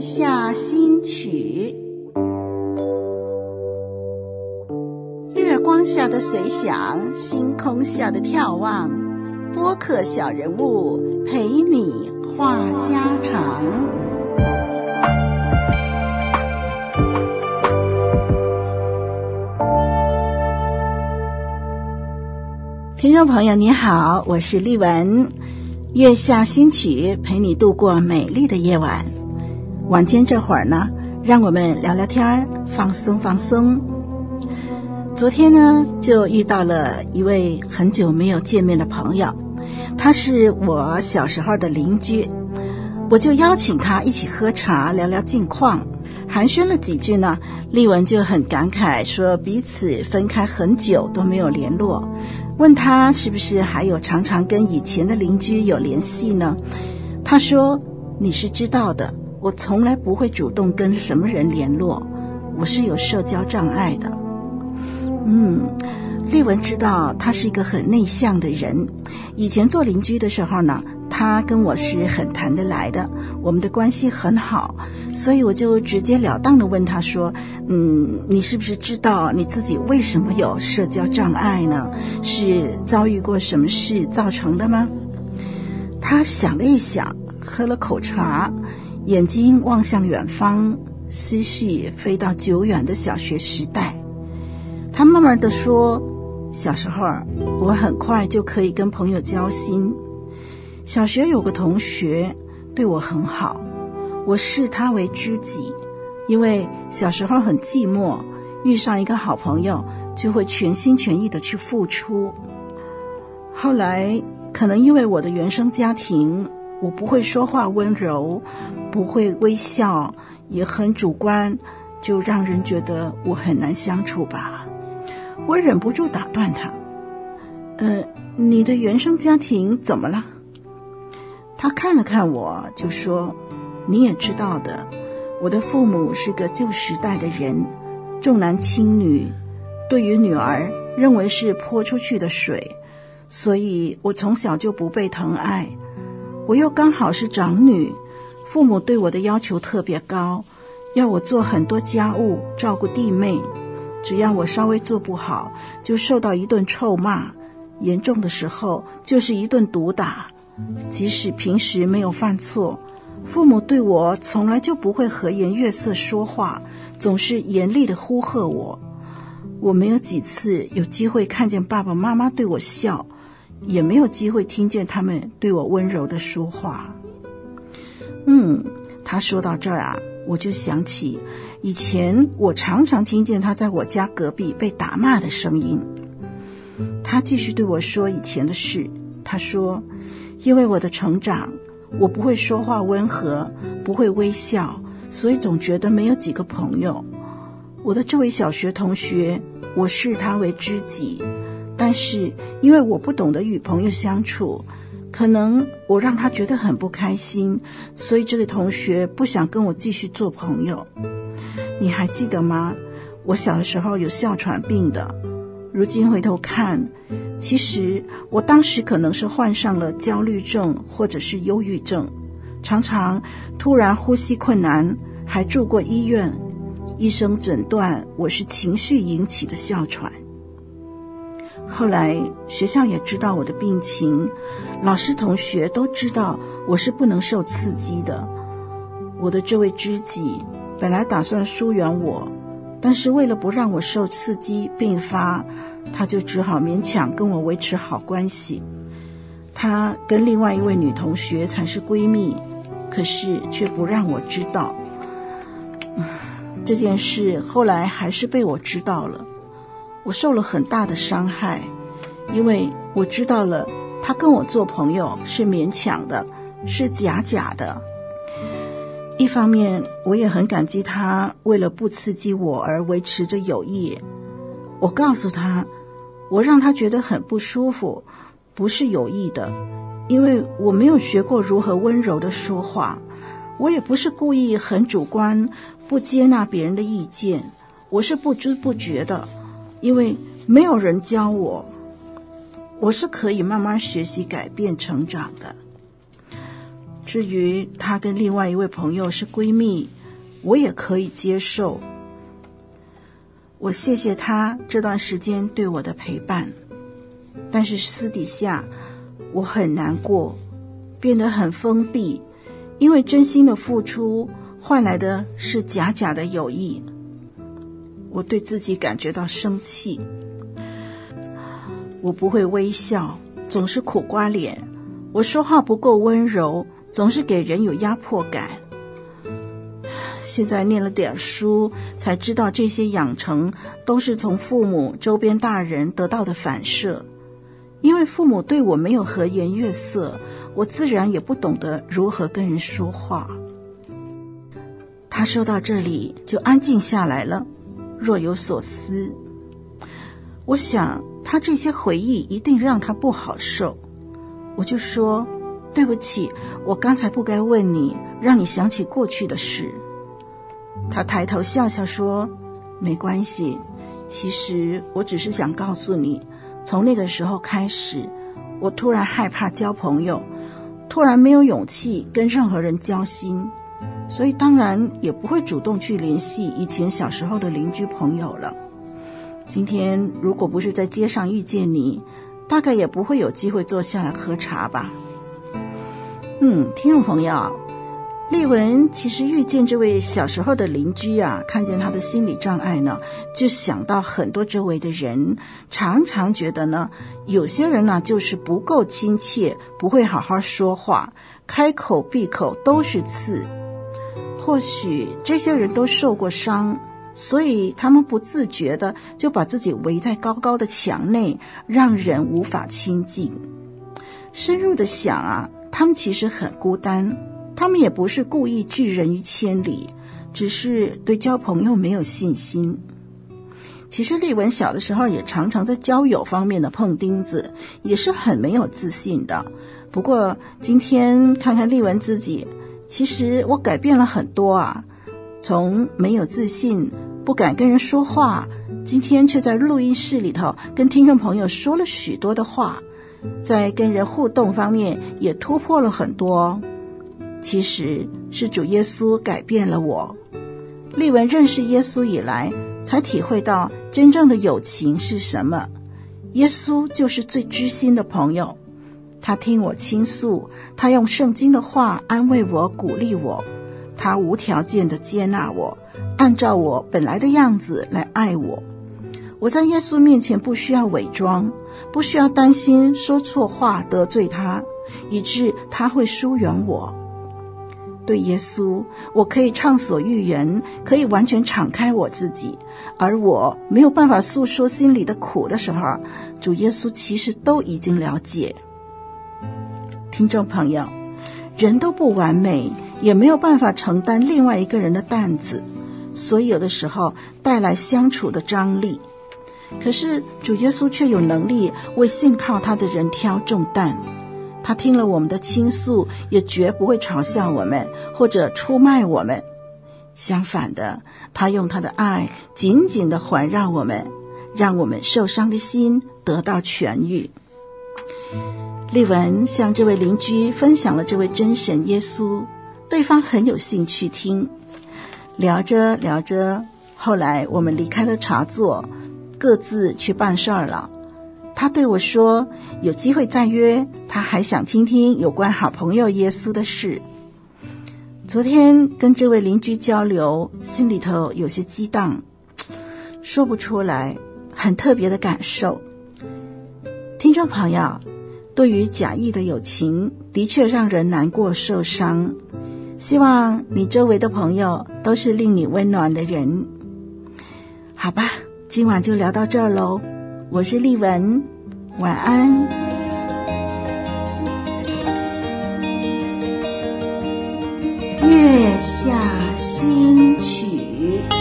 下新曲，月光下的随想，星空下的眺望，播客小人物陪你话家常。听众朋友，你好，我是丽文。月下新曲，陪你度过美丽的夜晚。晚间这会儿呢，让我们聊聊天儿，放松放松。昨天呢，就遇到了一位很久没有见面的朋友，他是我小时候的邻居，我就邀请他一起喝茶，聊聊近况。寒暄了几句呢，丽文就很感慨说，彼此分开很久都没有联络。问他是不是还有常常跟以前的邻居有联系呢？他说：“你是知道的，我从来不会主动跟什么人联络，我是有社交障碍的。”嗯，丽文知道他是一个很内向的人。以前做邻居的时候呢，他跟我是很谈得来的，我们的关系很好，所以我就直截了当地问他说：“嗯，你是不是知道你自己为什么有社交障碍呢？是遭遇过什么事造成的吗？”他想了一想，喝了口茶，眼睛望向远方，思绪飞到久远的小学时代。他慢慢地说：“小时候，我很快就可以跟朋友交心。”小学有个同学对我很好，我视他为知己，因为小时候很寂寞，遇上一个好朋友就会全心全意的去付出。后来可能因为我的原生家庭，我不会说话温柔，不会微笑，也很主观，就让人觉得我很难相处吧。我忍不住打断他：“呃，你的原生家庭怎么了？”他看了看我，就说：“你也知道的，我的父母是个旧时代的人，重男轻女，对于女儿认为是泼出去的水，所以我从小就不被疼爱。我又刚好是长女，父母对我的要求特别高，要我做很多家务，照顾弟妹。只要我稍微做不好，就受到一顿臭骂，严重的时候就是一顿毒打。”即使平时没有犯错，父母对我从来就不会和颜悦色说话，总是严厉的呼喝我。我没有几次有机会看见爸爸妈妈对我笑，也没有机会听见他们对我温柔的说话。嗯，他说到这儿啊，我就想起以前我常常听见他在我家隔壁被打骂的声音。他继续对我说以前的事，他说。因为我的成长，我不会说话温和，不会微笑，所以总觉得没有几个朋友。我的这位小学同学，我视他为知己，但是因为我不懂得与朋友相处，可能我让他觉得很不开心，所以这个同学不想跟我继续做朋友。你还记得吗？我小的时候有哮喘病的。如今回头看，其实我当时可能是患上了焦虑症或者是忧郁症，常常突然呼吸困难，还住过医院。医生诊断我是情绪引起的哮喘。后来学校也知道我的病情，老师同学都知道我是不能受刺激的。我的这位知己本来打算疏远我。但是为了不让我受刺激病发，他就只好勉强跟我维持好关系。他跟另外一位女同学才是闺蜜，可是却不让我知道。这件事后来还是被我知道了，我受了很大的伤害，因为我知道了他跟我做朋友是勉强的，是假假的。一方面，我也很感激他为了不刺激我而维持着友谊。我告诉他，我让他觉得很不舒服，不是有意的，因为我没有学过如何温柔的说话。我也不是故意很主观，不接纳别人的意见。我是不知不觉的，因为没有人教我，我是可以慢慢学习、改变、成长的。至于她跟另外一位朋友是闺蜜，我也可以接受。我谢谢她这段时间对我的陪伴，但是私底下我很难过，变得很封闭，因为真心的付出换来的是假假的友谊。我对自己感觉到生气，我不会微笑，总是苦瓜脸，我说话不够温柔。总是给人有压迫感。现在念了点书，才知道这些养成都是从父母、周边大人得到的反射。因为父母对我没有和颜悦色，我自然也不懂得如何跟人说话。他说到这里就安静下来了，若有所思。我想他这些回忆一定让他不好受，我就说。对不起，我刚才不该问你，让你想起过去的事。他抬头笑笑说：“没关系，其实我只是想告诉你，从那个时候开始，我突然害怕交朋友，突然没有勇气跟任何人交心，所以当然也不会主动去联系以前小时候的邻居朋友了。今天如果不是在街上遇见你，大概也不会有机会坐下来喝茶吧。”嗯，听众朋友，丽文其实遇见这位小时候的邻居啊，看见他的心理障碍呢，就想到很多周围的人，常常觉得呢，有些人呢就是不够亲切，不会好好说话，开口闭口都是刺。或许这些人都受过伤，所以他们不自觉的就把自己围在高高的墙内，让人无法亲近。深入的想啊。他们其实很孤单，他们也不是故意拒人于千里，只是对交朋友没有信心。其实丽文小的时候也常常在交友方面的碰钉子，也是很没有自信的。不过今天看看丽文自己，其实我改变了很多啊，从没有自信、不敢跟人说话，今天却在录音室里头跟听众朋友说了许多的话。在跟人互动方面也突破了很多，其实是主耶稣改变了我。丽文认识耶稣以来，才体会到真正的友情是什么。耶稣就是最知心的朋友，他听我倾诉，他用圣经的话安慰我、鼓励我，他无条件的接纳我，按照我本来的样子来爱我。我在耶稣面前不需要伪装。不需要担心说错话得罪他，以致他会疏远我。对耶稣，我可以畅所欲言，可以完全敞开我自己。而我没有办法诉说心里的苦的时候，主耶稣其实都已经了解。听众朋友，人都不完美，也没有办法承担另外一个人的担子，所以有的时候带来相处的张力。可是主耶稣却有能力为信靠他的人挑重担，他听了我们的倾诉，也绝不会嘲笑我们或者出卖我们。相反的，他用他的爱紧紧地环绕我们，让我们受伤的心得到痊愈。丽文向这位邻居分享了这位真神耶稣，对方很有兴趣听。聊着聊着，后来我们离开了茶座。各自去办事儿了。他对我说：“有机会再约。”他还想听听有关好朋友耶稣的事。昨天跟这位邻居交流，心里头有些激荡，说不出来，很特别的感受。听众朋友，对于假意的友情，的确让人难过受伤。希望你周围的朋友都是令你温暖的人，好吧？今晚就聊到这儿喽，我是丽文，晚安。月下新曲。